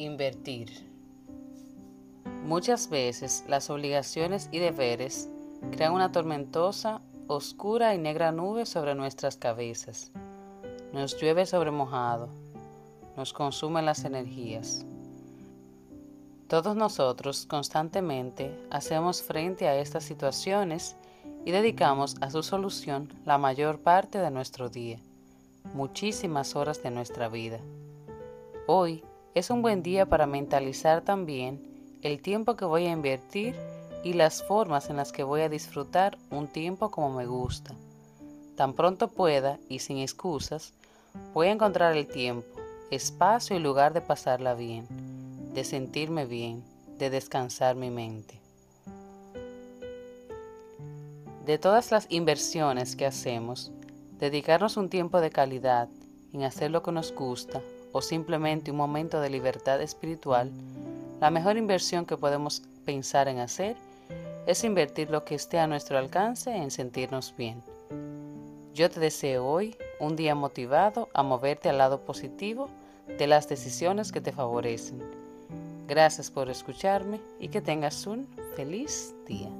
Invertir. Muchas veces las obligaciones y deberes crean una tormentosa, oscura y negra nube sobre nuestras cabezas. Nos llueve sobre mojado, nos consumen las energías. Todos nosotros constantemente hacemos frente a estas situaciones y dedicamos a su solución la mayor parte de nuestro día, muchísimas horas de nuestra vida. Hoy es un buen día para mentalizar también el tiempo que voy a invertir y las formas en las que voy a disfrutar un tiempo como me gusta. Tan pronto pueda y sin excusas, voy a encontrar el tiempo, espacio y lugar de pasarla bien, de sentirme bien, de descansar mi mente. De todas las inversiones que hacemos, dedicarnos un tiempo de calidad en hacer lo que nos gusta o simplemente un momento de libertad espiritual, la mejor inversión que podemos pensar en hacer es invertir lo que esté a nuestro alcance en sentirnos bien. Yo te deseo hoy un día motivado a moverte al lado positivo de las decisiones que te favorecen. Gracias por escucharme y que tengas un feliz día.